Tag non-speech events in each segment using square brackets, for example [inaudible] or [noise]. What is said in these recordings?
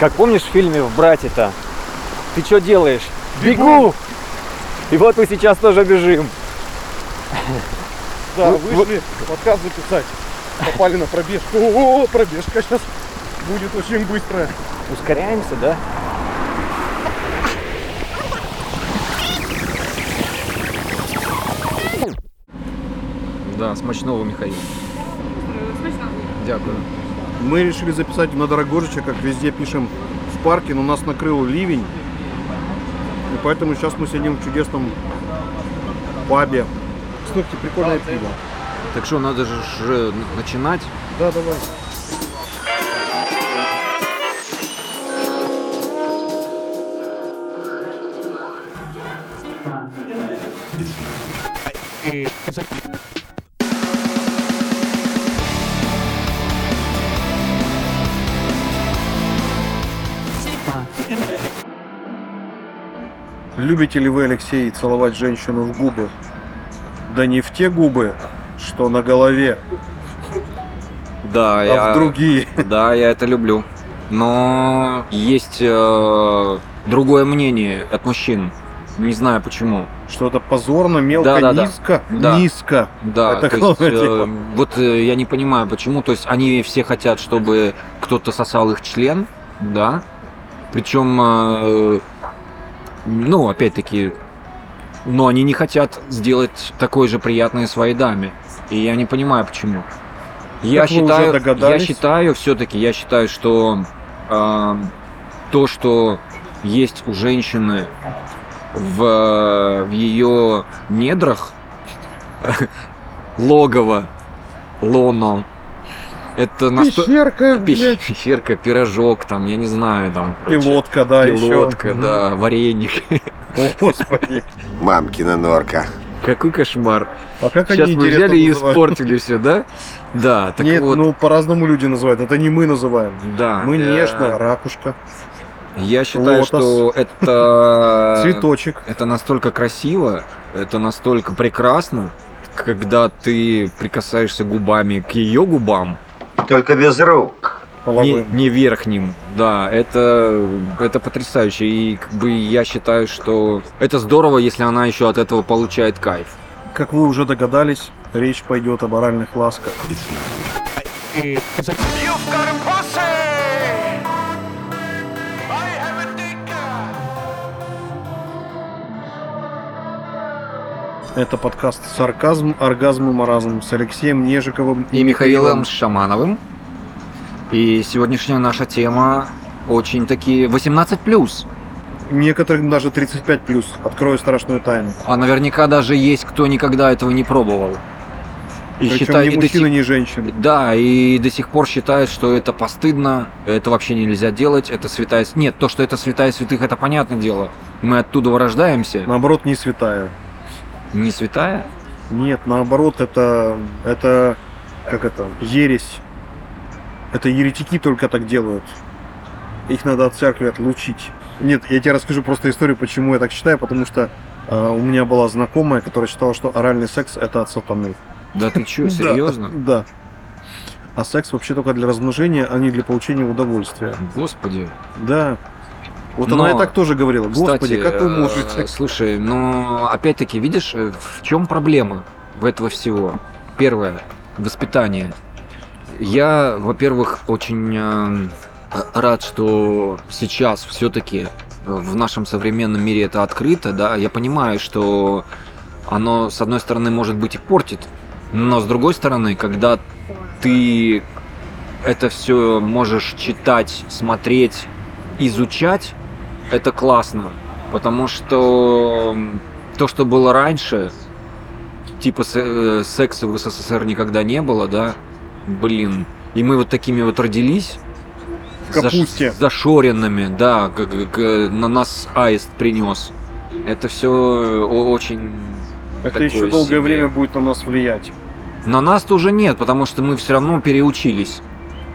Как помнишь в фильме «В брате»-то? Ты что делаешь? Бегу! И вот мы сейчас тоже бежим. Да, Вы- вышли подкаст записать. Попали на пробежку. О, пробежка сейчас будет очень быстрая. Ускоряемся, да? Да, смачного, Михаил. Дякую. Мы решили записать на Дорогожича, как везде пишем в парке, но нас накрыл ливень. И поэтому сейчас мы сидим в чудесном пабе. Слушайте, прикольное пиво. Так что, надо же э, начинать. Да, давай. Любите ли вы, Алексей, целовать женщину в губы? Да не в те губы, что на голове, Да, а в другие. Да, я это люблю. Но есть э, другое мнение от мужчин. Не знаю почему. Что это позорно, мелко, Да-да-да. низко, Да. низко. Да, Это то есть, э, вот э, я не понимаю, почему. То есть они все хотят, чтобы кто-то сосал их член, да. Причем, э, ну, опять-таки, но они не хотят сделать такой же приятной своей даме. И я не понимаю, почему. Я Как считаю, я считаю все-таки, я считаю, что э, то, что есть у женщины в, в ее недрах [laughs] логово, лоно, это настолько... Пещерка, блядь. Пещерка, пирожок, там, я не знаю, там. Пилотка, да, Пилотка, еще. да, вареник. О, Господи. Мамкина норка. Какой кошмар. А как Сейчас они мы взяли и называют? испортили все, да? Да, так Нет, вот, ну по-разному люди называют. Это не мы называем. да. Мы э, нежно, ракушка, Я считаю, лотос, что это... [laughs] цветочек. Это настолько красиво, это настолько прекрасно, когда ты прикасаешься губами к ее губам, Только без рук. не, не верхним. Да, это, это потрясающе. И как бы я считаю, что это здорово, если она еще от этого получает кайф. Как вы уже догадались, речь пойдет об оральных ласках. Это подкаст «Сарказм, оргазм и маразм» с Алексеем Нежиковым И Михаилом Шамановым. И сегодняшняя наша тема очень таки 18+. Некоторым даже 35 плюс. Открою страшную тайну. А наверняка даже есть, кто никогда этого не пробовал. И Причем считает- ни и мужчина, сих- ни женщина. Да, и до сих пор считает, что это постыдно, это вообще нельзя делать, это святая... Нет, то, что это святая святых, это понятное дело. Мы оттуда рождаемся. Наоборот, не святая. Не святая? Нет, наоборот, это, это, как это, ересь. Это еретики только так делают. Их надо от церкви отлучить. Нет, я тебе расскажу просто историю, почему я так считаю, потому что э, у меня была знакомая, которая считала, что оральный секс это от сатаны. Да ты чё, серьезно? Да. А секс вообще только для размножения, а не для получения удовольствия. Господи. Да. Вот Но, она и так тоже говорила. Господи, Кстати, как вы э, можете? Слушай, но опять-таки, видишь, э, в чем проблема в этого всего? Первое, воспитание. Я, во-первых, очень э, рад, что сейчас все-таки в нашем современном мире это открыто, да. Я понимаю, что оно, с одной стороны, может быть и портит, но с другой стороны, когда ты это все можешь читать, смотреть, изучать, это классно. Потому что то, что было раньше, типа э, секса в СССР никогда не было, да, блин. И мы вот такими вот родились. Капусте. заш- зашоренными, да, как, как, э, на нас аист принес. Это все очень... Это еще долгое себе. время будет на нас влиять. На нас-то уже нет, потому что мы все равно переучились.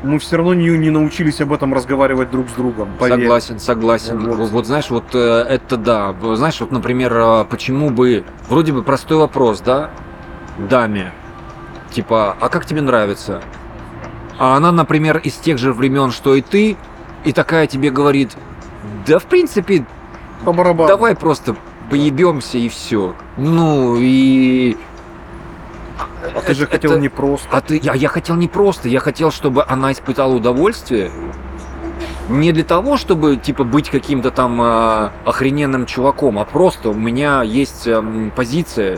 Мы все равно не, не научились об этом разговаривать друг с другом. поверь. Согласен, согласен. Вот. Вот, знаешь, вот э, это да. Знаешь, вот, например, э, почему бы вроде бы простой вопрос, да, даме, типа, а как тебе нравится? А она, например, из тех же времен, что и ты, и такая тебе говорит, да в принципе, По барабану. давай просто поебемся и все. Ну и... А ты же хотел это- не просто. А ты, я, я хотел не просто, я хотел, чтобы она испытала удовольствие. Не для того, чтобы типа быть каким-то там э, охрененным чуваком, а просто у меня есть эм, позиция.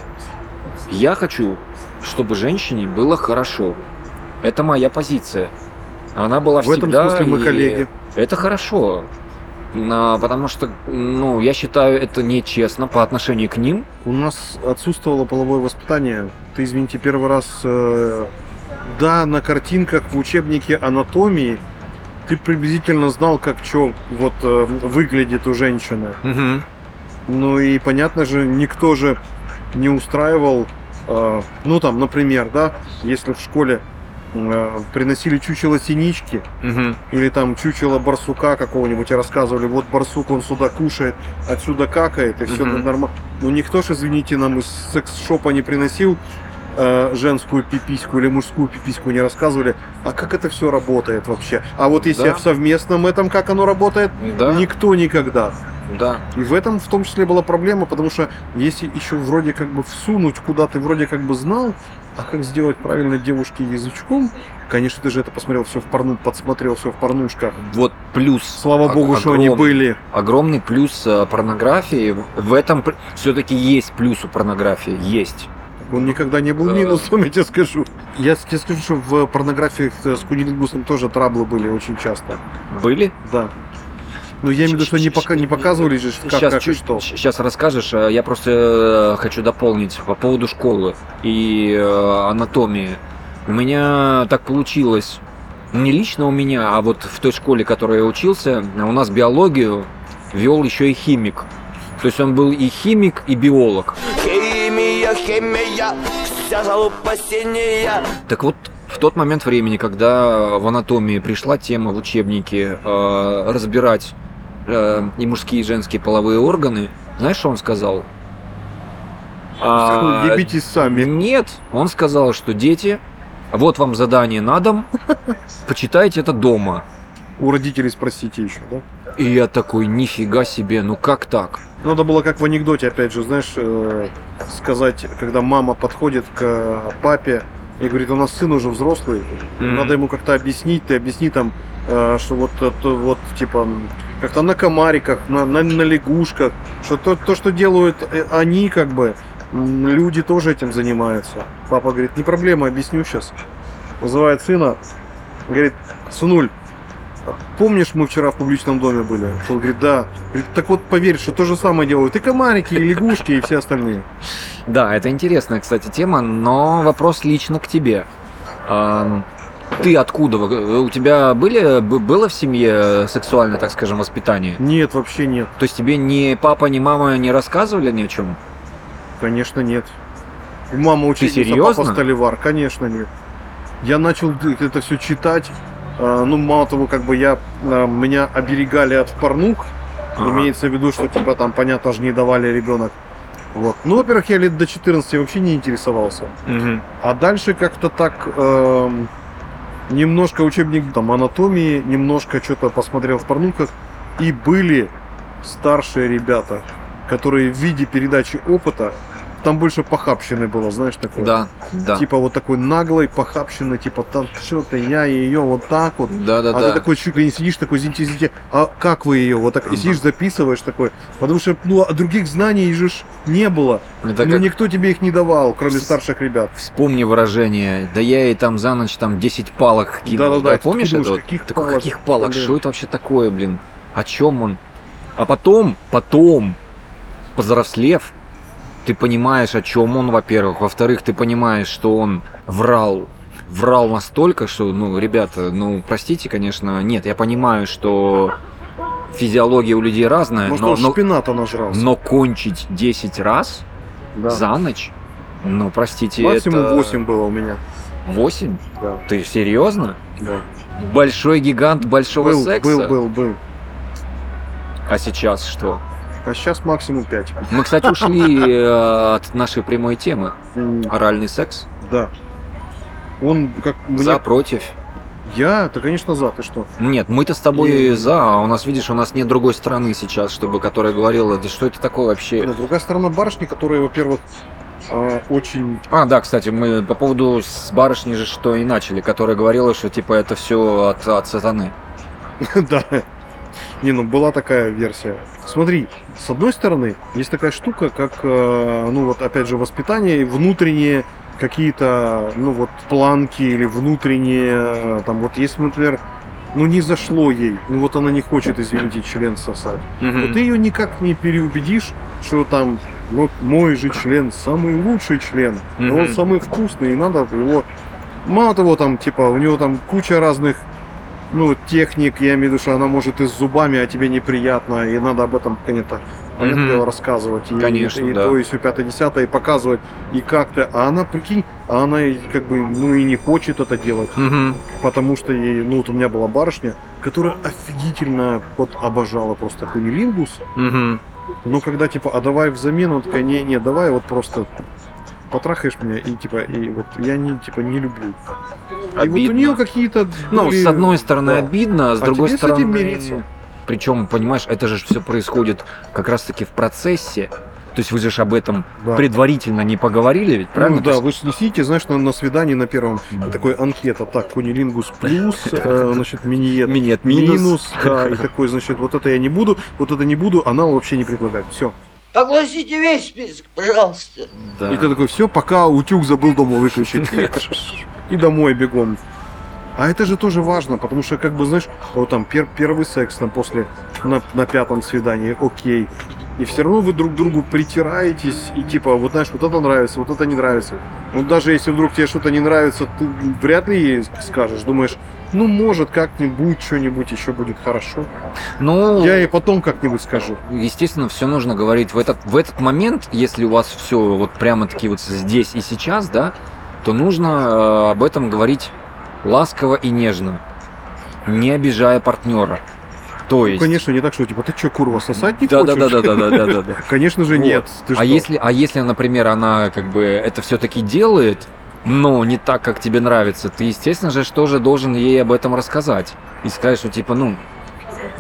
Я хочу, чтобы женщине было хорошо. Это моя позиция. Она была В этом всегда. смысле мы и коллеги. Это хорошо. Потому что, ну, я считаю это нечестно по отношению к ним. У нас отсутствовало половое воспитание. Ты, извините, первый раз, э, да, на картинках в учебнике анатомии ты приблизительно знал, как что вот э, выглядит у женщины. Ну и понятно же, никто же не устраивал, э, ну там, например, да, если в школе приносили чучело синички или там чучело барсука какого-нибудь и рассказывали, вот барсук он сюда кушает, отсюда какает и все Мгм. нормально. Ну никто же, извините, нам из секс-шопа не приносил э, женскую пипиську или мужскую пипиську не рассказывали, а как это все работает вообще. А вот если Да. в совместном этом, как оно работает, Да, никто никогда. да. И в этом в том числе была проблема, потому что если еще вроде как бы всунуть куда ты вроде как бы знал, а как сделать правильно девушке язычком, конечно, ты же это посмотрел все в порну, подсмотрел все в порнушках. Вот плюс. Слава богу, что они были. огромный плюс э, порнографии. В этом все-таки есть плюс у порнографии. Есть. Он никогда не был Да. минусом, [laughs] я тебе скажу. Я тебе скажу, что в порнографии с кунилингусом тоже траблы были очень часто. Были? Да. Ну, я имею в виду, что не, пока, не показывали же, как, сейчас, как и чуть- что. сейчас расскажешь. э, Я просто э, хочу дополнить по поводу школы и э, анатомии. У меня так получилось. Не лично у меня, а вот в той школе, в которой я учился, у нас биологию вел еще и химик. То есть он был и химик, и биолог. Химия, химия, вся залупа синяя Так вот, в тот момент времени, когда в анатомии пришла тема в учебнике э, разбирать э, и мужские, и женские половые органы, знаешь, что он сказал? А, Ебитесь сами. нет, он сказал, что дети, вот вам задание на дом, почитайте это дома. У родителей спросите еще, да? И я такой, нифига себе, ну как так? Надо было как в анекдоте, опять же, знаешь, э, сказать, когда мама подходит к папе и говорит, у нас сын уже взрослый, Мгм. надо ему как-то объяснить, ты объясни там, э, что вот, это вот типа, как-то на комариках, на, на, на лягушках, что то, то, что делают э, они, как бы, люди тоже этим занимаются. Папа говорит, не проблема, объясню сейчас. Вызывает сына, говорит, сынуль, помнишь, мы вчера в публичном доме были? Он говорит, да. Так вот поверь, что то же самое делают и комарики, и лягушки, и все остальные. Да, это интересная, кстати, тема, но вопрос лично к тебе. Ты откуда? У тебя были, было в семье сексуальное, так скажем, воспитание? Нет, вообще нет. То есть тебе ни папа, ни мама не рассказывали ни о чем? Конечно, нет. У мамы учительница, папа столевар, конечно, нет. Я начал это все читать. а, Ну, мало того, как бы я, а, меня оберегали от порнух. Ага. Имеется в виду, что, типа, там, понятно же, не давали ребенок. Вот. Ну, во-первых, я лет до 14 вообще не интересовался. А дальше как-то так эм, немножко учебник там анатомии, немножко что-то посмотрел в порнухах. И были старшие ребята, которые в виде передачи опыта, там больше похабщины было, знаешь, такое. Да, да. Типа вот такой наглой похабщины, типа там что-то я ее вот так вот. Да, да, а да. ты такой чуть ли не сидишь, такой, извините, извините, а как вы ее? Вот так и сидишь, записываешь такой. Потому что, ну, а других знаний же не было. Это ну, как- никто тебе их не давал, кроме старших ребят. Вспомни выражение. Да я ей там за ночь там 10 палок кинул. Да-да-да, помнишь ты это? думаешь, вот? каких Такой, палок? каких палок? Блин. Что это вообще такое, блин? О чем он? А потом, потом, повзрослев, ты понимаешь, о чем он, во-первых. Во-вторых, ты понимаешь, что он врал. Врал настолько, что, ну, ребята, ну, простите, конечно, нет, я понимаю, что физиология у людей разная, Может, но, он но, шпината нажрался. но кончить 10 раз Да. за ночь, ну, простите, Максимум это... 8 было у меня. 8? Да. Ты серьезно? Да. Большой гигант большого Был, секса? был, был, был. А сейчас что? А сейчас максимум 5. Мы, кстати, ушли э, от нашей прямой темы. Оральный секс? Да. Он как мне- За, против? Я, то конечно за, ты что? Нет, мы-то с тобой И- за, а у нас, видишь, у нас нет другой стороны сейчас, чтобы которая говорила, да что это такое вообще? Нет, другая сторона барышни, которые, во-первых, а, очень А, да, кстати, мы по поводу с барышней же что и начали, которая говорила, что типа это все от, от сатаны. [laughs] Да. Не, ну была такая версия. Смотри, с одной стороны, есть такая штука, как, э, ну вот опять же, воспитание и внутренние какие-то, ну вот, планки или внутренние, э, там вот если, например, ну не зашло ей, ну вот она не хочет, извините, член сосать, то ты ее никак не переубедишь, что там, вот мой же член самый лучший член, Мгм. он самый вкусный, и надо его... Мало того, там, типа, у него там куча разных ну, техник, я имею в виду, что она может и с зубами, а тебе неприятно, и надо об этом, конечно, дело, рассказывать. И, Конечно, и, да. то, и все пятое, десятое, и показывать, и как-то. А она, прикинь, а она и как бы, ну, и не хочет это делать, Мгм. потому что ей, ну, вот у меня была барышня, которая офигительно вот обожала просто кунилингус, Мгм. но когда, типа, а давай взамен, он такая, не-не, давай вот просто потрахаешь меня, и, типа, и вот я не, типа, не люблю. И вот у Обидно. нее какие-то... Ну, были- с одной стороны да. обидно, а с А другой тебе с этим стороны... мириться. Причем, понимаешь, это же все происходит как раз-таки в процессе. То есть вы же об этом Да. предварительно не поговорили, ведь правильно? Ну, да, вы снесите, знаешь, на, на свидании на первом такой анкета. Так, кунилингус плюс, [laughs] э, значит, миниет минус, минус. да, и такой, значит, вот это я не буду, вот это не буду, она вообще не предлагает. Все. Огласите весь список, пожалуйста. Да. И ты такой, все, пока утюг забыл дома выключить. И домой бегом. А это же тоже важно, потому что, как бы, знаешь, вот там пер- первый секс там после, на, на пятом свидании, окей. И все равно вы друг к другу притираетесь, и типа, вот знаешь, вот это нравится, вот это не нравится. Вот даже если вдруг тебе что-то не нравится, ты вряд ли ей скажешь, думаешь, ну, может, как-нибудь, что-нибудь еще будет хорошо. Ну, Я ей потом как-нибудь скажу. естественно, все нужно говорить в этот, в этот момент, если у вас все вот прямо-таки вот здесь и сейчас, да, то нужно э, об этом говорить ласково и нежно, не обижая партнера. То Ну, есть... конечно, не так, что типа, ты что, курва, сосать не да, да, хочешь? да, да, да, да, да, да. Конечно же, Вот. нет. Ты а что? если, а если, например, она как бы это все-таки делает, но не так, как тебе нравится, ты, естественно же, что же должен ей об этом рассказать и сказать, что типа, ну,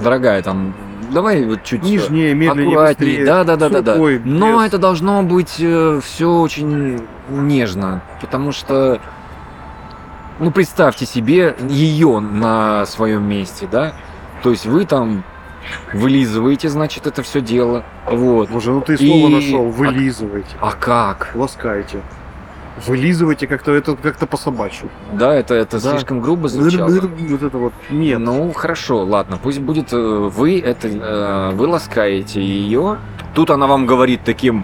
дорогая, там, давай вот чуть Нежнее, медленнее, аккуратнее, да, да, да, да, да. Но это должно быть все очень нежно, потому что, ну, представьте себе ее на своем месте, да, то есть вы там вылизываете, значит, это все дело, вот. Боже, ну ты слово И- нашел. Вылизывайте. А как? Ласкайте. Вылизывайте как-то это как-то по собачьи. Да, это, это Да. слишком грубо звучало. Вот это вот. Нет. Ну, хорошо, ладно, пусть будет э, вы, это, э, вы ласкаете ее. Тут она вам говорит таким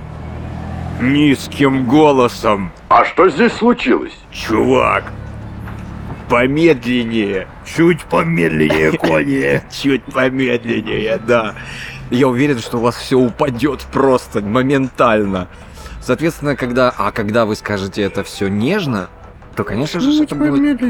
низким голосом. А что здесь случилось? Чувак, помедленнее, Чуть помедленнее, [laughs] кони. чуть помедленнее, да. Я уверен, что у вас все упадет просто моментально. Соответственно, когда, а когда вы скажете это все нежно, то, конечно же, это будет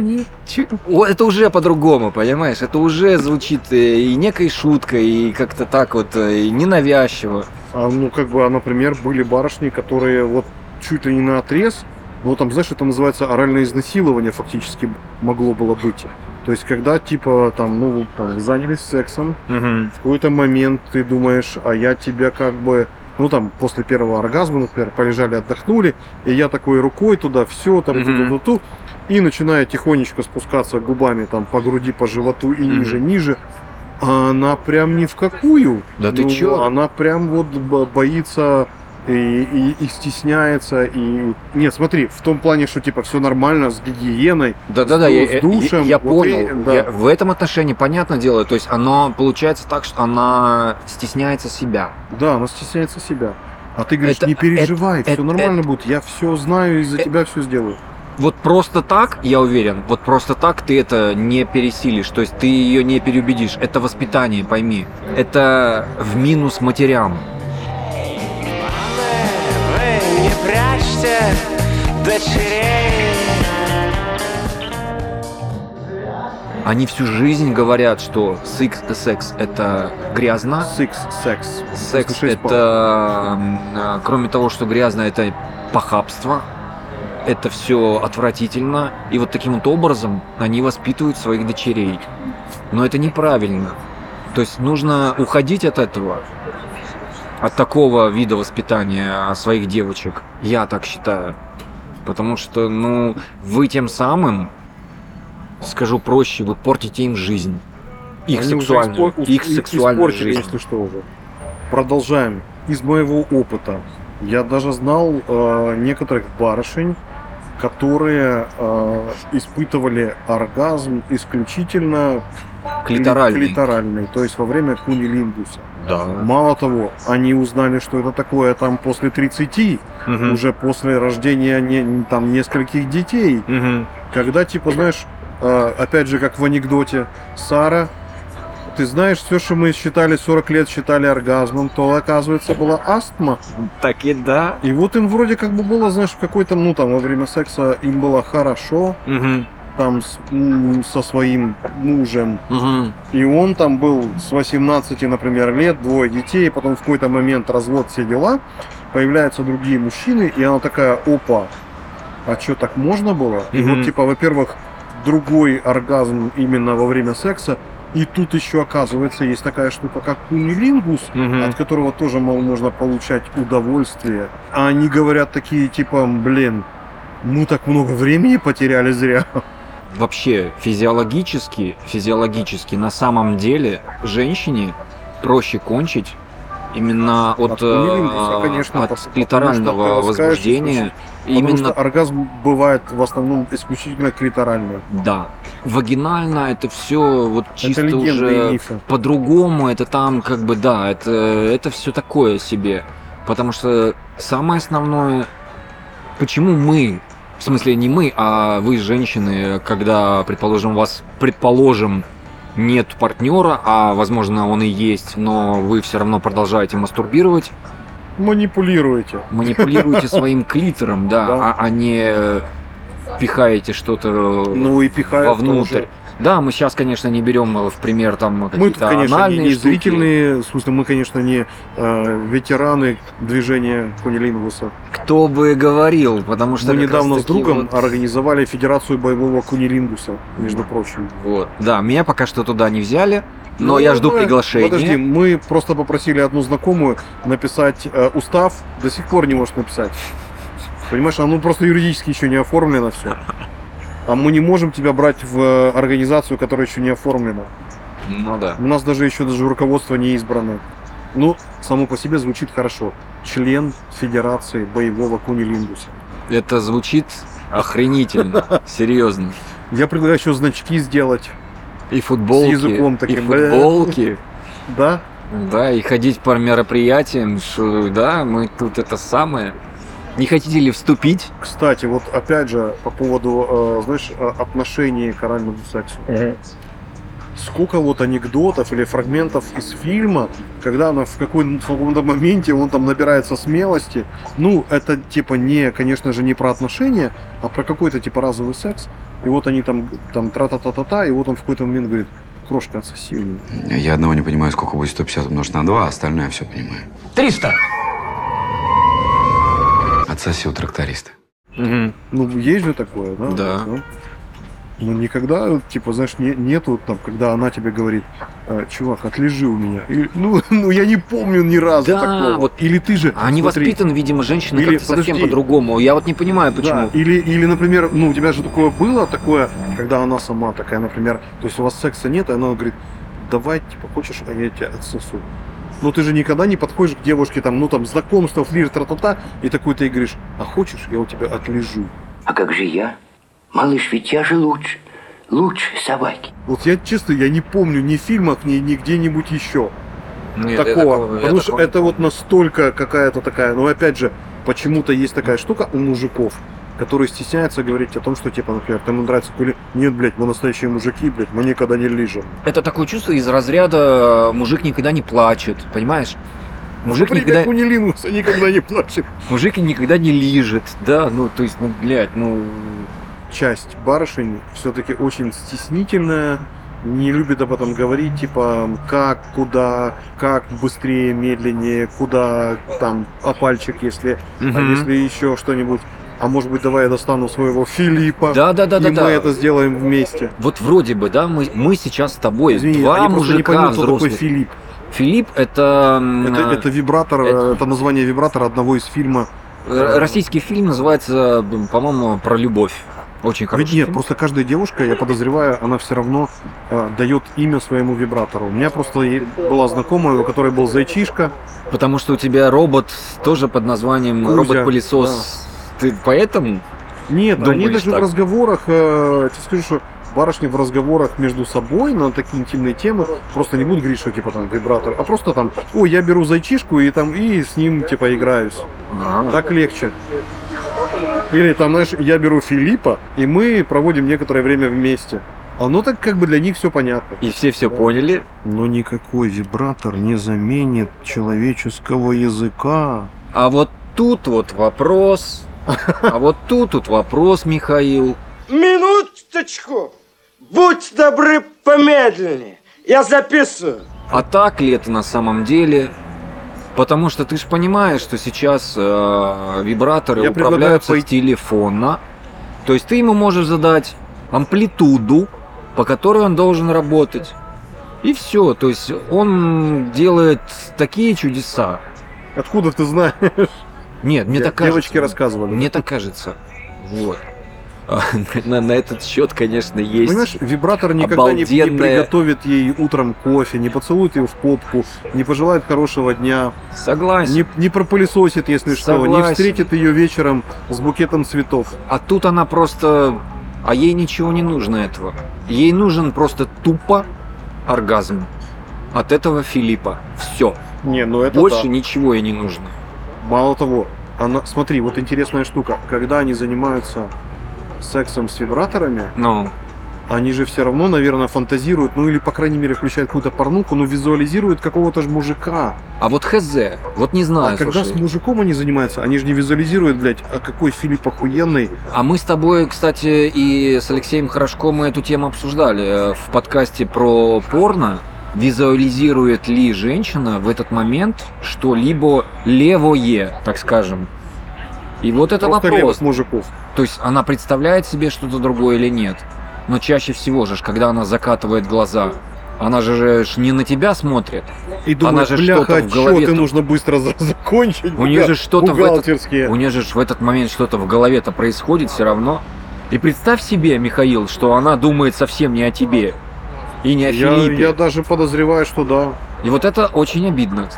О, это уже по-другому, понимаешь? Это уже звучит э, и некой шуткой, и как-то так вот э, и ненавязчиво. А ну как бы, а, например, были барышни, которые вот чуть ли не на отрез, ну там, знаешь, это называется оральное изнасилование фактически могло было быть. То есть, когда типа там, ну, там, занялись сексом, в какой-то момент ты думаешь, а я тебя как бы, ну там, после первого оргазма, например, полежали, отдохнули, и я такой рукой туда, все, там, Мгм. ту-ту-ту-ту, и начинаю тихонечко спускаться губами там по груди, по животу и Мгм. ниже, ниже, а она прям ни в какую. Да ты Ну, чё? Она прям вот бо- боится и, и- и стесняется, и... Нет, смотри, в том плане, что типа все нормально с гигиеной, Да-да-да, С я, ду- с я- душем, я вот и- понял. да. Я- в этом отношении понятное дело, то есть оно получается так, что она стесняется себя. Да, она стесняется себя. А ты говоришь, Это- не переживай, это- все нормально будет, я все знаю и за э- тебя все сделаю. Вот просто так, я уверен, вот просто так ты это не пересилишь, то есть ты ее не переубедишь. Это воспитание, пойми. Это в минус матерям. Дочерей Они всю жизнь говорят, что секс, секс это грязно, секс. секс Шесть это, а, кроме того, что грязно, это похабство. это все отвратительно, и вот таким вот образом они воспитывают своих дочерей. Но это неправильно. То есть нужно уходить от этого, от такого вида воспитания своих девочек. Я так считаю. Потому что, ну, вы тем самым, скажу проще, вы портите им жизнь. Их Они сексуальную, испор- их сексуальную испортили, жизнь. если что уже. Продолжаем. Из моего опыта. Я даже знал э, некоторых барышень, которые э, испытывали оргазм исключительно Клиторальный. клиторальный, то есть во время кунилингуса. Да. Мало того, они узнали, что это такое там после 30, Мгм. уже после рождения не, там нескольких детей, Мгм. когда типа, знаешь, э, опять же, как в анекдоте, Сара, ты знаешь, все, что мы считали 40 лет, считали оргазмом, то, оказывается, была астма. Так и да. И вот им вроде как бы было, знаешь, в какой-то, ну, там, во время секса им было хорошо, Мгм. Там, с- со своим мужем. Мгм. И он там был с 18, например, лет, двое детей, потом в какой-то момент развод, все дела. Появляются другие мужчины, и она такая, опа, а что, так можно было? И Мгм. вот, типа, во-первых, другой оргазм именно во время секса, и тут еще, оказывается, есть такая штука, как кунилингус, Мгм. от которого тоже, мол, можно получать удовольствие. А они говорят такие, типа, блин, мы так много времени потеряли зря. Вообще, физиологически, физиологически, на самом деле, женщине проще кончить именно от, От кунилингуса, э, конечно, от потому что клиторального возбуждения. Потому Именно, что оргазм бывает в основном исключительно клиторальный. да. Вагинально это все вот чисто это уже по-другому, это там как бы, да, это, это все такое себе. Потому что самое основное, почему мы, в смысле не мы, а вы, женщины, когда, предположим, у вас, предположим, нет партнера, а возможно он и есть, но вы все равно продолжаете мастурбировать, Манипулируете. манипулируете [laughs] своим клитором, да, Да. а, а не э, пихаете что-то Ну и пихают вовнутрь. тоже. Да, мы сейчас, конечно, не берем э, в пример там Мы тут, какие-то конечно, не, не зрительные, в смысле, мы, конечно, не э, ветераны движения кунилингуса. Кто бы говорил, потому что Мы недавно с другом вот- организовали Федерацию боевого кунилингуса, между прочим. Вот. Да, меня пока что туда не взяли, но Ну, я жду мы- приглашения. Подожди, мы просто попросили одну знакомую написать э, устав, до сих пор не может написать. Понимаешь, оно просто юридически еще не оформлено все. А мы не можем тебя брать в э, организацию, которая еще не оформлена. Ну да. У нас даже еще даже руководство не избрано. Ну, само по себе звучит хорошо. Член Федерации боевого кунилингуса. Это звучит охренительно, [laughs] серьезно. Я предлагаю еще значки сделать. И футболки, языком и таким, футболки, Да? да, и ходить по мероприятиям, что, да, мы тут это самое. Не хотите ли вступить? Кстати, вот опять же, по поводу, э, знаешь, отношений к оральному сексу. Сколько вот анекдотов или фрагментов из фильма, когда она в каком-то моменте он там набирается смелости. Ну, это типа не, конечно же, не про отношения, а про какой-то типа разовый секс. И вот они там, там тра-та-та-та-та, и вот он в какой-то момент говорит, крошка, отсоси у меня». Я одного не понимаю, сколько будет 150 умножить на 2, а остальное я все понимаю. 300. Отсоси у тракториста. Ну, есть же такое, да? Да. Ну, Ну, никогда, типа, знаешь, не- нету там, когда она тебе говорит, «Э, чувак, отлежи у меня. Или, ну, [laughs] ну, я не помню ни разу Да, такого. вот Или ты же... Они смотри, воспитаны, видимо, женщины Или, как-то совсем подожди. по-другому. Я вот не понимаю, почему. Да, или, или, например, ну, у тебя же такое было, такое, когда она сама такая, например, то есть у вас секса нет, и она говорит, давай, типа, хочешь, а я тебя отсосу. Ну, ты же никогда не подходишь к девушке, там, ну, там, знакомство, флирт, тра-та-та, и такой ты ей говоришь, а хочешь, я у тебя отлежу. А как же я? Малыш, ведь я же лучше. Лучше собаки. Вот я, честно, я не помню ни в фильмах, ни, ни где-нибудь еще Нет, я такого. такого- я потому что такого- это вот настолько какая-то такая, ну, опять же, почему-то есть такая штука у мужиков, которые стесняются говорить о том, что, типа, например, ты ему нравится или нет, блядь, мы настоящие мужики, блядь, мы никогда не лежим. Это такое чувство из разряда мужик никогда не плачет, понимаешь? Мужик Привет, никогда, кунилингус, никогда не плачет. мужик никогда не лижет, да, ну, то есть, ну, блядь, ну, Часть барышень все-таки очень стеснительная, не любит об этом говорить, типа, как, куда, как быстрее, медленнее, куда, там, а пальчик, если, а Мгм. если еще что-нибудь. А может быть, давай я достану своего Филиппа. Да, да, да, и да, мы да. это сделаем вместе. Вот вроде бы, да, мы, мы сейчас с тобой Извини, два они просто не мужика поймут, кто такой взрослых. Филипп. Филипп это, Это, это вибратор, это- это... название вибратора одного из фильма. э, российский фильм называется, по-моему, про любовь. Очень Ведь хороший нет, фильм. просто каждая девушка, я подозреваю, она все равно э, дает имя своему вибратору. У меня просто была знакомая, у которой был зайчишка. Потому что у тебя робот тоже под названием робот-пылесос. Ты поэтому? Нет, они Думаешь даже так? в разговорах, э, тебе скажу, что барышни в разговорах между собой на такие интимные темы просто не будут говорить, что типа там вибратор, а просто там, ой, я беру зайчишку и там и с ним типа играюсь. А, Так легче. Или там, знаешь, я беру Филиппа, и мы проводим некоторое время вместе. Оно так как бы для них все понятно. И все все поняли. Но никакой вибратор не заменит человеческого языка. А вот тут вот вопрос. А вот тут вот вопрос, Михаил. Минуточку! Будь добры помедленнее. Я записываю. А так ли это на самом деле? Потому что ты же понимаешь, что сейчас э, вибраторы Я предлагаю управляются пойти- с телефона. То есть ты ему можешь задать амплитуду, по которой он должен работать. И все. То есть он делает такие чудеса. Откуда ты знаешь? Нет, мне Я- так кажется. Девочки рассказывали. Мне так кажется. Вот. А, На, на этот счет, конечно, есть. Понимаешь, вибратор никогда не, не обалденная- приготовит ей утром кофе, не поцелует ее в попку, не пожелает хорошего дня, Согласен. не, не пропылесосит, если что, не Согласен. встретит ее вечером с букетом цветов. А тут она просто... А ей ничего не нужно этого. Ей нужен просто тупо оргазм. От этого Филиппа. Все. Не, ну это Больше да. ничего ей не нужно. Мало того, она, смотри, вот интересная штука, когда они занимаются сексом с вибраторами, Ну, они же все равно, наверное, фантазируют, ну или, по крайней мере, включают какую-то порнуху, но визуализируют какого-то же мужика. а вот хз, вот не знаю, а когда слушай. с мужиком они занимаются, они же не визуализируют, блядь, а какой Филипп охуенный. А мы с тобой, кстати, и с Алексеем Хорошко мы эту тему обсуждали э, в подкасте про порно. Визуализирует ли женщина в этот момент что-либо левое, так скажем? И вот это Просто вопрос. мужиков. То есть она представляет себе что-то другое или нет. Но чаще всего же, когда она закатывает глаза, она же, же не на тебя смотрит. И думает, же бляха, что-то в голове тут- нужно быстро за- закончить. У нее же что-то в этот-. У нее же в этот момент что-то в голове-то происходит все равно. И представь себе, Михаил, что она думает совсем не о тебе. И не о Я, Филиппе. я даже подозреваю, что да. И вот это очень обидно.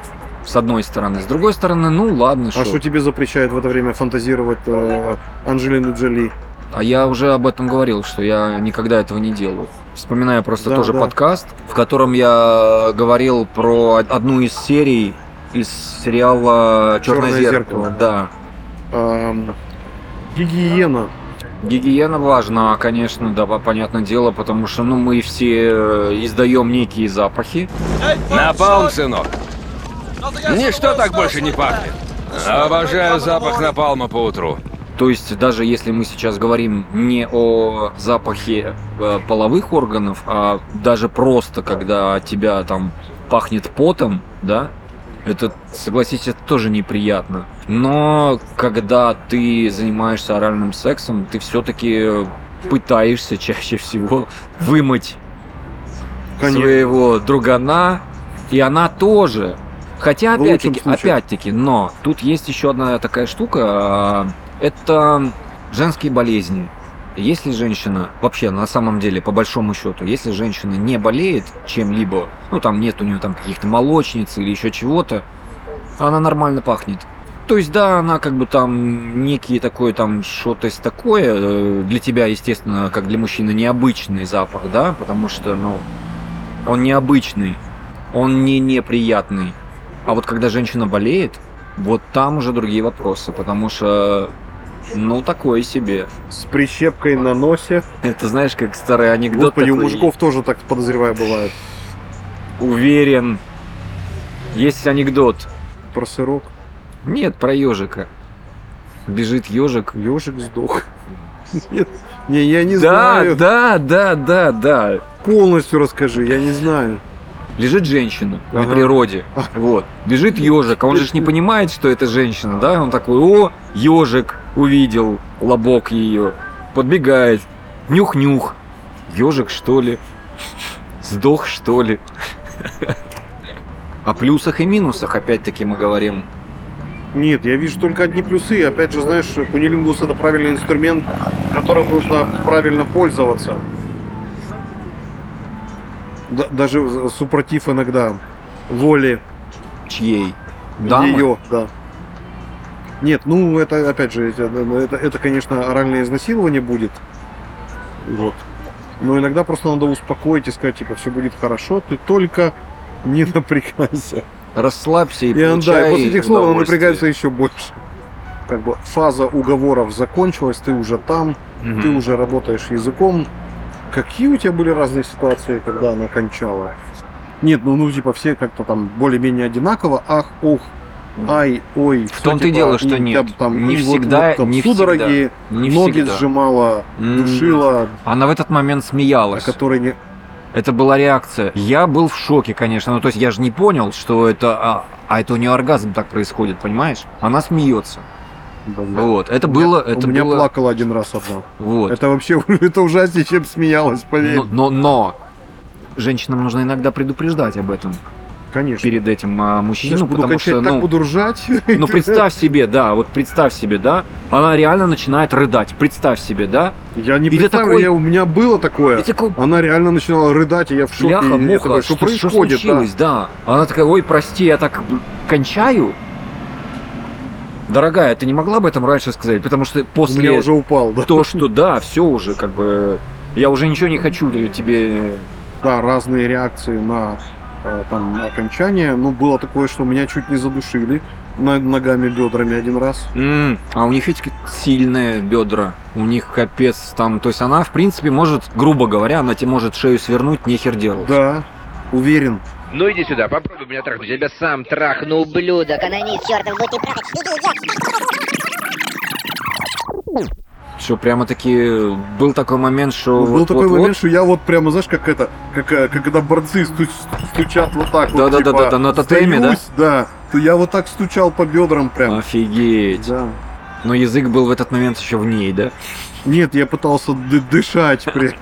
С одной стороны. С другой стороны, ну ладно, А что что. тебе запрещает в это время фантазировать э, Анджелину Джоли? А я уже об этом говорил, что я никогда этого не делаю. Вспоминаю просто Да, тоже да. подкаст, в котором я говорил про одну из серий из сериала Черное, «Чёрное зеркало. зеркало». Да. Эм, гигиена. Гигиена важна, конечно, да, по- понятное дело, потому что ну, мы все э, издаем некие запахи. Напалм, сынок. Ничто так больше не пахнет. Обожаю запах напалма по утру. То есть даже если мы сейчас говорим не о запахе э, половых органов, а даже просто когда тебя там пахнет потом, да, это, согласитесь, это тоже неприятно. Но когда ты занимаешься оральным сексом, ты все-таки пытаешься чаще всего вымыть Конечно. своего другана, и она тоже. Хотя, опять-таки, опять-таки, но тут есть еще одна такая штука, а, это женские болезни. Если женщина, вообще на самом деле, по большому счету, если женщина не болеет чем-либо, ну там нет у нее там каких-то молочниц или еще чего-то, она нормально пахнет. То есть, да, она как бы там некий такой там что-то такое, э, для тебя, естественно, как для мужчины, необычный запах, да, потому что, ну, он необычный, он не неприятный. А вот когда женщина болеет, вот там уже другие вопросы, потому что, ну, такое себе. С прищепкой на носе. Это знаешь, как старый анекдот Господи, у такой, мужиков тоже так подозреваю бывает. Уверен. Есть анекдот. Про сырок. Нет, про ежика. Бежит ежик. Ежик сдох. Нет, не, я не Да, знаю. да, да, да, да. Полностью расскажи, я не знаю. Лежит женщина на Ага. природе. Вот. Бежит ежик, а он же не понимает, что это женщина, да? Он такой, о, ежик. Увидел лобок ее, подбегает, нюх-нюх, ежик что ли, сдох что ли. [laughs] О плюсах и минусах опять-таки мы говорим. Нет, я вижу только одни плюсы. Опять же, знаешь, кунилингус это правильный инструмент, которым нужно правильно пользоваться. Да- даже супротив иногда воли Чьей? Дамы? ее, да. Нет, ну это опять же, это, это, это, конечно, оральное изнасилование будет. Вот. Но иногда просто надо успокоить и сказать, типа, все будет хорошо, ты только не [laughs] напрягайся. Расслабься и, И он, да, получай и после этих слов он напрягается еще больше. Как бы фаза уговоров закончилась, ты уже там, Мгм. ты уже работаешь языком. Какие у тебя были разные ситуации, когда она кончала? Нет, ну, ну типа все как-то там более-менее одинаково. Ах, ох, ай, ой. В том-то и дело, что нет. Не всегда- не судороги, Не ноги всегда. сжимала, душила, Она в этот момент смеялась. которой не... Это была реакция. Я был в шоке, конечно. Ну, то есть я же не понял, что это... А, а это у нее оргазм так происходит, понимаешь? Она смеется. Вот. Это было... Это у меня было... плакала один раз одна. Вот. Это вообще [laughs] это ужаснее, чем смеялась, поверь. Но, но, но женщинам нужно иногда предупреждать об этом Конечно. перед этим а, мужчину, буду потому кончать, что, так ну, буду ржать. [laughs] ну представь себе, да, вот представь себе, да, она реально начинает рыдать, представь себе, да, Я не И ты представляю, такой- я, у меня было такое. такой, Она реально начинала рыдать, и я в шоке. Бляха, я муха, такой, что, что что происходит? случилось, да. Она такая, ой, прости, я так кончаю. Дорогая, ты не могла об этом раньше сказать? Потому что Да? После меня уже упал, да. то, что да, все уже, как бы, я уже ничего не хочу тебе. Да, разные реакции на там окончание. Ну, было такое, что меня чуть не задушили ногами, бедрами один раз. М, А у них ведь сильные бедра. У них капец там. То есть она, в принципе, может, грубо говоря, она тебе может шею свернуть, нехер делать. Да, уверен. Ну иди сюда, попробуй меня трахнуть. Я тебя сам трахну. Ублюдок, анонист, чертов, будь ты прав. Что прямо таки был такой момент, что. Ну, был вот- такой вот- вот момент, что я вот прямо, знаешь, как это, как, э, как когда борцы сту- стучат вот так вот, Да-да-да-да, типа, на тотеме, да? Да? То я вот так стучал по бедрам прям. Офигеть. Да. Но язык был в этот момент еще в ней, да? Нет, я пытался ды- дышать при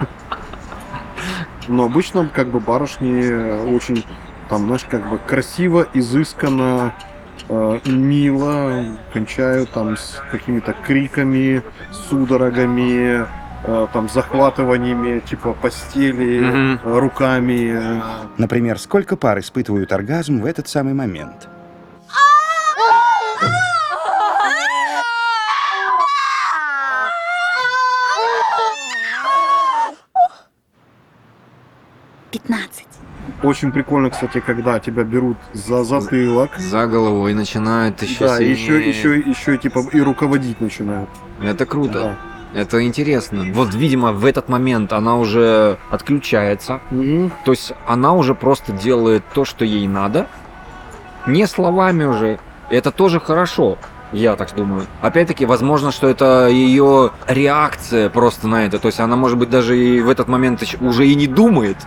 Но обычно как бы барышни очень там, знаешь, как бы красиво, изысканно, э, мило кончают там с какими-то криками, судорогами, э, там захватываниями типа постели, э, руками. Например, сколько пар испытывают оргазм в этот самый момент? Пятнадцать. Очень прикольно, кстати, когда тебя берут за затылок. За головой начинают еще Да, сильнее. еще, еще, еще типа и руководить начинают. Это круто. Да. Это интересно. Вот, видимо, в этот момент она уже отключается. Мгм. То есть она уже просто делает то, что ей надо. Не словами уже. Это тоже хорошо. Я так думаю. Опять-таки, возможно, что это ее реакция просто на это. То есть она, может быть, даже и в этот момент уже и не думает,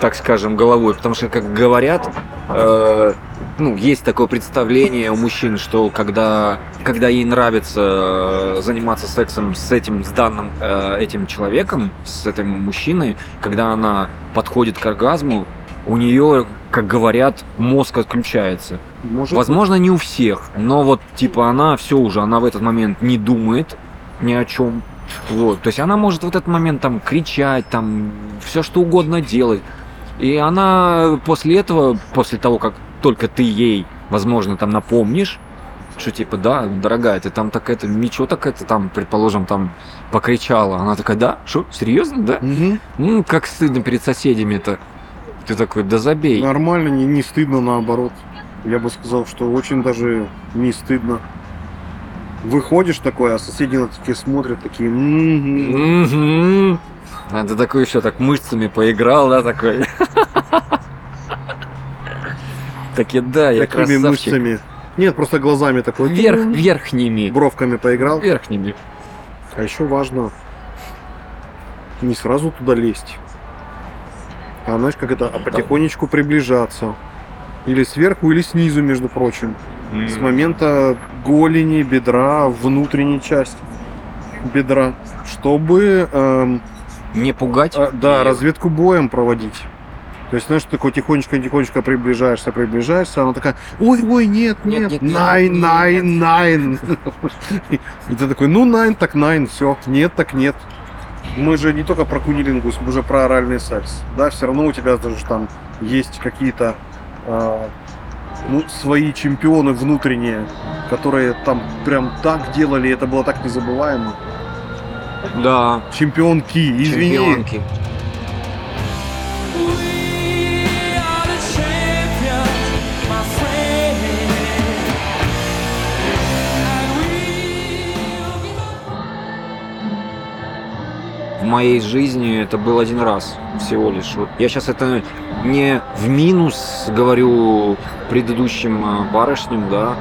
так скажем, головой. Потому что, как говорят, э, ну, есть такое представление у мужчин, что когда, когда ей нравится э, заниматься сексом с этим, с данным э, этим человеком, с этим мужчиной, когда она подходит к оргазму, у нее, как говорят, мозг отключается. Может Возможно, не у всех, но вот типа она все уже, она в этот момент не думает ни о чем. Вот, то есть она может в этот момент там кричать, там все что угодно делать. И она после этого, после того, как только ты ей, возможно, там напомнишь, что типа, да, дорогая, ты там так это, ничего так это там, предположим, там покричала. Она такая, да, что, серьезно, да? Мгм. Ну, как стыдно перед соседями-то. Ты такой, да забей. Нормально, не, не стыдно, наоборот. Я бы сказал, что очень даже не стыдно. Выходишь такой, а соседи на такие смотрят, такие... «Мгм». А ты такой еще так мышцами поиграл, да, такой. Таки да, я Такими красавчик. мышцами. Нет, просто глазами такой. Вверх, «М». верхними. Бровками поиграл. Верхними. А еще важно не сразу туда лезть. А знаешь, как это, а потихонечку приближаться. Или сверху, или снизу, между прочим. С момента голени, бедра, внутренней части бедра, чтобы эм, Не пугать? а, да, И- разведку боем проводить. То есть, знаешь, ты такой тихонечко-тихонечко приближаешься, приближаешься, она такая, ой-ой, нет, Нет, нет, найн, найн, найн. И ты такой, ну, найн, так найн, все, нет, так нет. Мы же не только про кунилингус, мы же про оральный секс. Да, все равно у тебя даже там есть какие-то а, ну, свои чемпионы внутренние, которые там прям так делали, это было так незабываемо. Да, Чемпионки, извини. чемпионки. В моей жизни это был один раз всего лишь. Вот я сейчас это не в минус говорю предыдущим э, барышням, да.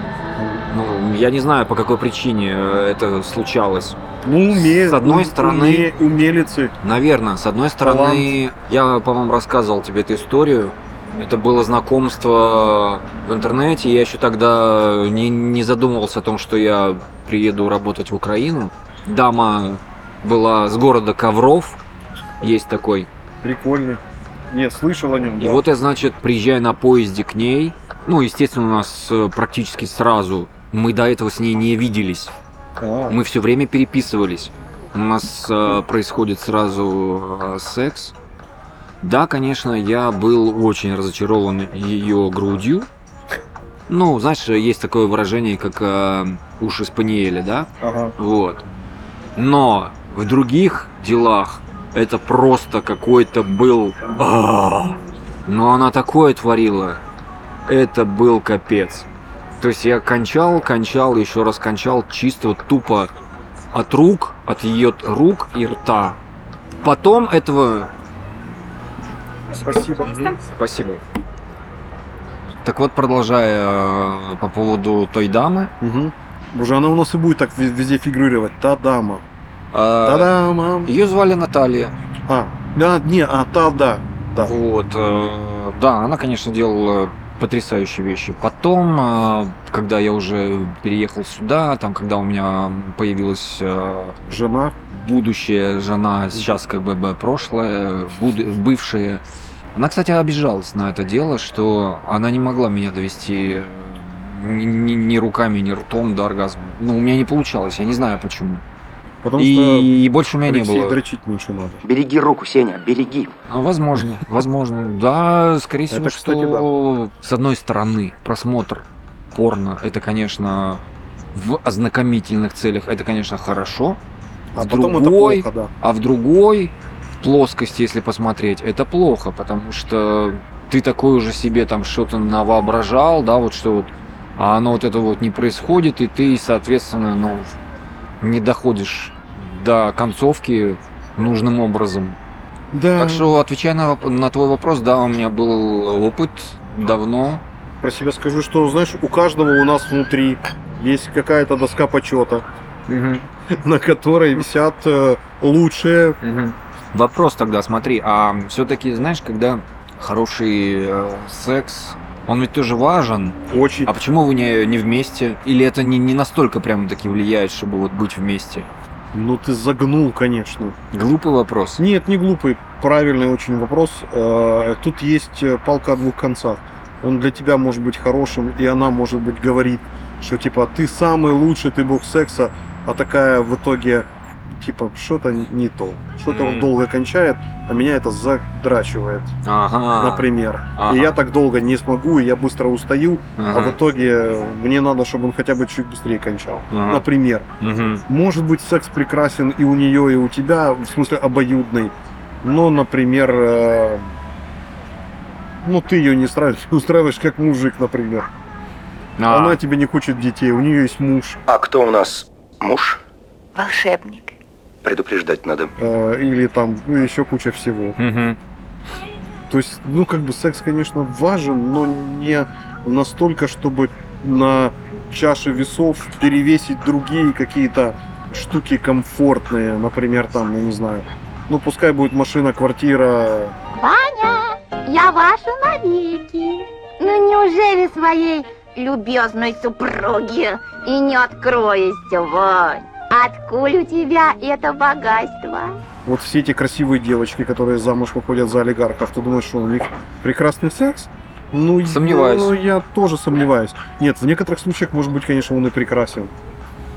Ну, я не знаю, по какой причине э, это случалось. Ну, уме... С одной ум- стороны- уме- умелицы. Наверное, с одной стороны, я, по-моему, рассказывал тебе эту историю. Это было знакомство в интернете. Я еще тогда не, не задумывался о том, что я приеду работать в Украину. Дама была с города Ковров, есть такой. Прикольно. Нет, слышал о нем. И вот я, значит, приезжаю на поезде к ней. Ну, естественно, у нас э, практически сразу. Мы до этого с ней не виделись. Мы все время переписывались. У нас э, происходит сразу э, секс. Да, конечно, я был очень разочарован ее грудью. Ну, знаешь, есть такое выражение, как э, уши спаниеля, да? Ага. Вот. Но в других делах это просто какой-то был... А! Но она такое творила. Это был капец. То есть я кончал, кончал, еще раз кончал, чисто вот тупо от рук, от ее рук и рта. Потом этого... Спасибо. Спасибо. Так вот, продолжая э, по поводу той дамы. Угу. Уже она у нас и будет так вез- везде фигурировать. Та дама. э, Та дама. Ее звали Наталья. А, да, не, а та да. Да. Вот, э, да, она, конечно, делала потрясающие вещи. Потом, э, когда я уже переехал сюда, там, когда у меня появилась э, Жена. будущая жена, сейчас как бы прошлое, бывшая, она, кстати, обижалась на это дело, что она не могла меня довести э, ни, ни- ни руками, ни ртом до оргазма. Ну, у меня не получалось, я не знаю почему. Потому И, что и больше у меня не было. дрочить меньше надо. Береги руку, Сеня, береги. А, Возможно, возможно. Да, скорее всего, Это, кстати, что с одной стороны просмотр порно это, конечно, в ознакомительных целях это, конечно, хорошо, А С потом другой- это плохо, да. а в другой плоскости, если посмотреть, это плохо, потому что ты такой уже себе там что-то навоображал, да, вот что вот, а оно вот это вот не происходит, и ты, соответственно, ну, не доходишь до концовки нужным образом. Да. Так что, отвечая на, на твой вопрос, да, у меня был опыт давно. Про себя скажу, что, знаешь, у каждого у нас внутри есть какая-то доска почета, на которой висят э, лучшие. Вопрос тогда, смотри, а все-таки, знаешь, когда хороший э, секс, он ведь тоже важен. Очень. А почему вы не, не вместе? Или это не, не настолько прямо таки влияет, чтобы вот быть вместе? Ну ты загнул, конечно. Глупый вопрос. Нет, не глупый, правильный очень вопрос. Э, Тут есть э, палка о двух концах. Он для тебя может быть хорошим, и она, может быть, говорит, что типа ты самый лучший, ты бог секса, а такая в итоге типа что-то не то. Что-то он Мгм. долго кончает, а меня это задрачивает, Ага. например. Ага. И я так долго не смогу, и я быстро устаю, а Ага. в итоге мне надо, чтобы он хотя бы чуть быстрее кончал. Ага. Например. Мгм. Может быть, секс прекрасен и у нее, и у тебя, в смысле обоюдный. Но, например, э, ну ты ее не устраиваешь, [laughs] устраиваешь как мужик, например. А, Она тебе не хочет детей, у нее есть муж. А кто у нас муж? Волшебник. Предупреждать надо. э, или там ну, еще куча всего. мгм. То есть, ну как бы секс, конечно, важен, но не настолько, чтобы на чаше весов перевесить другие какие-то штуки комфортные, например, там, я не знаю. Ну, пускай будет машина, квартира, Ваня, я ваша навеки. Ну неужели своей любезной супруги и не откроешься, Вань. Откуль у тебя это богатство? Вот все эти красивые девочки, которые замуж выходят за олигархов, ты думаешь, что у них прекрасный секс? Ну, Сомневаюсь. Ну, я тоже сомневаюсь. Нет, в некоторых случаях, может быть, конечно, он и прекрасен.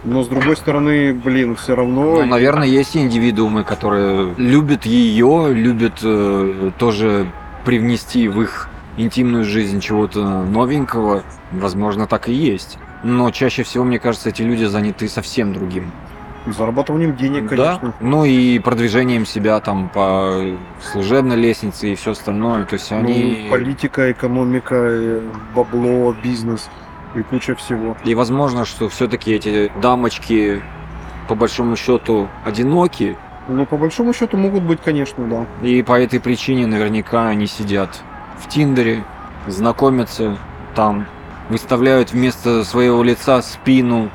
Но с другой стороны, блин, все равно. Ну, наверное, есть индивидуумы, которые любят ее, любят э, тоже привнести в их интимную жизнь чего-то новенького. Возможно, так и есть. Но чаще всего, мне кажется, эти люди заняты совсем другим. Зарабатыванием денег, конечно. Да. Ну и продвижением себя там по служебной лестнице и все остальное. То есть Ну, они... политика, экономика, э, бабло, бизнес и куча всего. И возможно, что все-таки эти дамочки по большому счету одиноки, Ну, по большому счету, могут быть, конечно, да. и по этой причине наверняка они сидят в Тиндере, знакомятся там, выставляют вместо своего лица спину,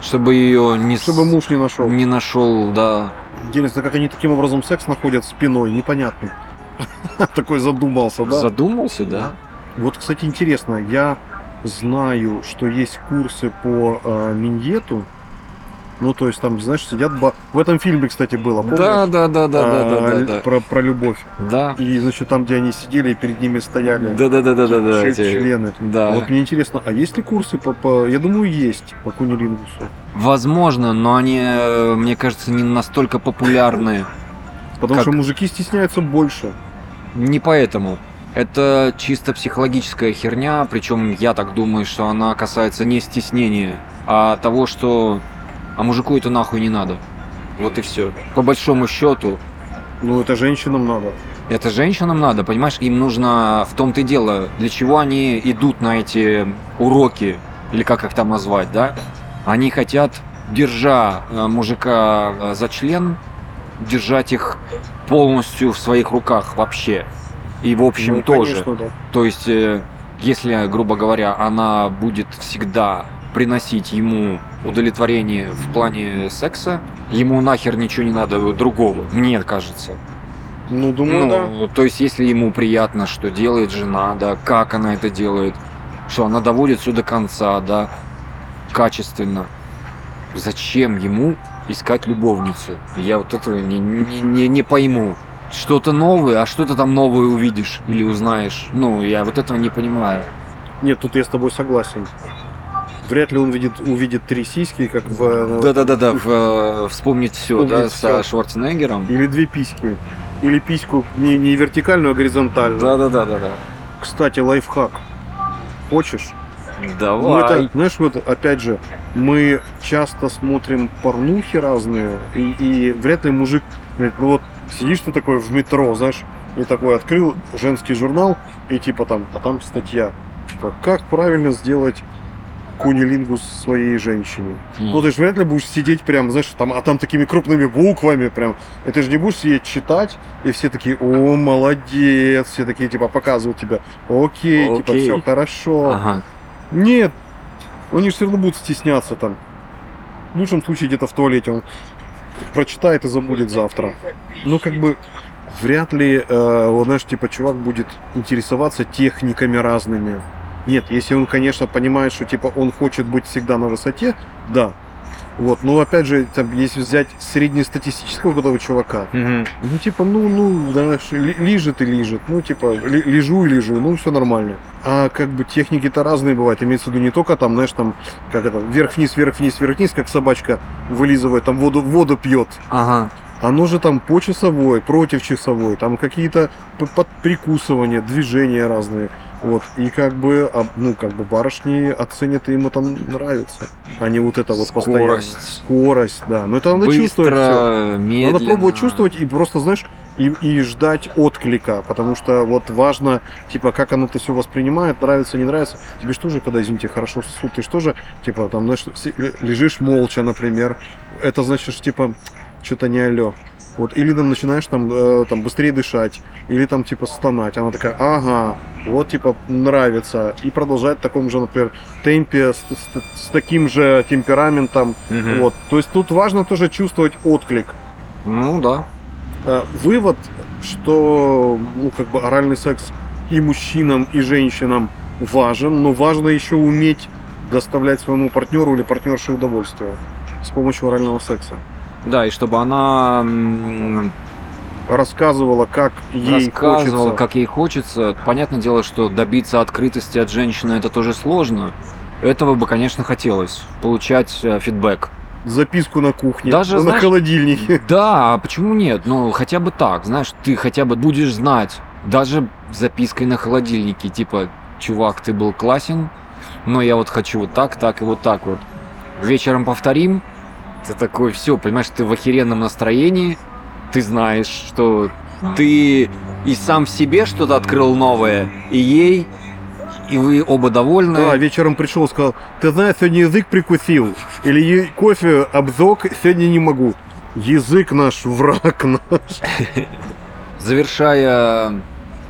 чтобы ее не, Чтобы муж не нашел. не нашел, да. Интересно, как они таким образом секс находят спиной, непонятно. [laughs] Такой задумался, да? Задумался, да? Вот, кстати, интересно, я знаю, что есть курсы по э, миньету. Ну, то есть там, знаешь, сидят... ба- В этом фильме, кстати, было, помнишь? Да, да, да, да, да, А, да, да, да. Про, про любовь. Да. И, значит, там, где они сидели, и перед ними стояли Да, да, да, да, да, да. эти- члены. Да. Вот мне интересно, а есть ли курсы по... по- Я думаю, есть по кунилингусу. Возможно, но они, э, мне кажется, не настолько популярны. Потому Как? что мужики стесняются больше. Не поэтому. Это чисто психологическая херня, причем я так думаю, что она касается не стеснения, а того, что а мужику это нахуй не надо. Вот и все. По большому счету, Ну, это женщинам надо. это женщинам надо, понимаешь, им нужно в том-то и дело, для чего они идут на эти уроки, или как их там назвать, да? Они хотят, держа э, мужика э, за член, держать их полностью в своих руках вообще. И в общем Ну, тоже. конечно, да. То есть, э, если, грубо говоря, она будет всегда приносить ему удовлетворение в плане секса, ему нахер ничего не надо другого, мне кажется. Ну, думаю, да. Ну, то есть, если ему приятно, что делает жена, да, как она это делает, что она доводит все до конца, да, качественно, зачем ему искать любовницу? Я вот этого не, не, не, не пойму. Что-то новое, а что ты там новое увидишь или узнаешь? Ну, я вот этого не понимаю. Нет, тут я с тобой согласен. Вряд ли он видит, увидит три сиськи, как в... э, Да-да-да-да, в, э, вспомнить все, да, Вспомнить со. Шварценеггером. Или две письки. Или письку не, не вертикальную, а горизонтальную. Да-да-да-да-да. Кстати, лайфхак. Хочешь? Ну, Давай. это, знаешь, вот опять же, мы часто смотрим порнухи разные, и, и вряд ли мужик, говорит, ну вот сидишь ты такой в метро, знаешь, и такой открыл женский журнал, и типа там, а там статья, типа, как правильно сделать кунилингус своей женщине. М. Ну, ты же вряд ли будешь сидеть прям, знаешь, там, а там такими крупными буквами прям. И ты же не будешь сидеть читать, и все такие, о, молодец, все такие, типа, показывают тебя, окей, типа, Окей. все хорошо. Ага. Нет, они же все равно будут стесняться там. В лучшем случае где-то в туалете он прочитает и забудет завтра. Ну, как бы, вряд ли, э, вот, знаешь, типа, чувак будет интересоваться техниками разными. Нет, если он, конечно, понимает, что, типа, он хочет быть всегда на высоте, да. Вот, но опять же, там, если взять среднестатистического этого чувака, Мгм. ну, типа, ну, ну, знаешь, лижет и лижет. Ну, типа, лежу и лежу, ну, все нормально. А как бы техники-то разные бывают. Имеется в виду не только там, знаешь, там, как это, вверх-вниз, вверх-вниз, вверх-вниз, как собачка вылизывает, там воду, воду пьет. Ага. Оно же там по часовой, против часовой, там какие-то прикусывания, движения разные. Вот, и как бы, а, ну, как бы барышни оценят, и ему там нравится. А не вот это вот постоянно. Скорость. Скорость, да. Но это надо чувствовать всё. Быстро, медленно. Надо пробовать чувствовать и просто, знаешь, и, и ждать отклика, потому что вот важно, типа, как оно это все воспринимает, нравится, не нравится. Тебе что же, когда, извините, хорошо сосут, ты что же, типа, там, знаешь, лежишь молча, например, это значит, что, типа, что-то не алё. Вот, или там начинаешь там, э, там быстрее дышать, или там типа стонать. Она такая, ага, вот типа нравится. И продолжает в таком же, например, темпе, с, с- с таким же темпераментом. Мгм. Вот. То есть тут важно тоже чувствовать отклик. Ну да. Э, Вывод, что ну, как бы оральный секс и мужчинам, и женщинам важен, но важно еще уметь доставлять своему партнеру или партнерше удовольствие с помощью орального секса. Да, и чтобы она Рассказывала, как ей рассказывала, хочется. как ей хочется. Понятное дело, что добиться открытости от женщины это тоже сложно. Этого бы, конечно, хотелось. Получать э, фидбэк. Записку на кухне, Даже, на знаешь, холодильнике. [laughs] Да, а почему нет? Ну, хотя бы так, знаешь, ты хотя бы будешь знать, даже запиской на холодильнике, типа, чувак, ты был классен, но я вот хочу вот так, так и вот так вот. Вечером повторим, ты такой, все, понимаешь, ты в охеренном настроении, ты знаешь, что ты и сам в себе что-то открыл новое, и ей, и вы оба довольны. Да, вечером пришел, сказал, ты знаешь, сегодня язык прикусил. Или кофе обзок, сегодня не могу. Язык наш, враг наш. Завершая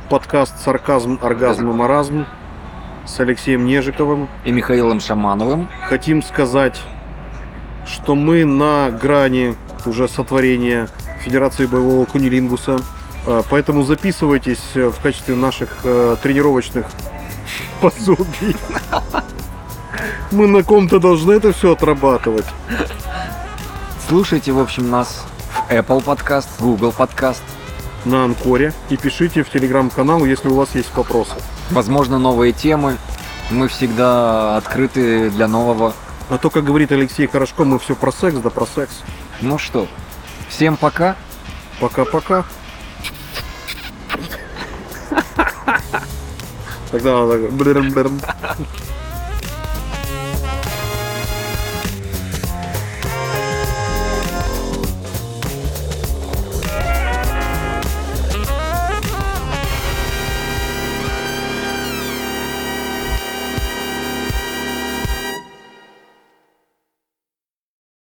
Подкаст «Сарказм, оргазм и маразм» с Алексеем Нежиковым. и Михаилом Шамановым, Хотим сказать, что мы на грани уже сотворения Федерации боевого кунилингуса. А, Поэтому записывайтесь э, в качестве наших э, тренировочных [laughs] пособий. Мы на ком-то должны это все отрабатывать. слушайте, в общем, нас в Apple подкаст, Google подкаст, на Анкоре и пишите в телеграм-канал, если у вас есть вопросы. возможно, новые темы. Мы всегда открыты для нового. А то, как говорит Алексей Хорошко, мы все про секс, да про секс. Ну что, всем пока. Пока-пока. Тогда надо...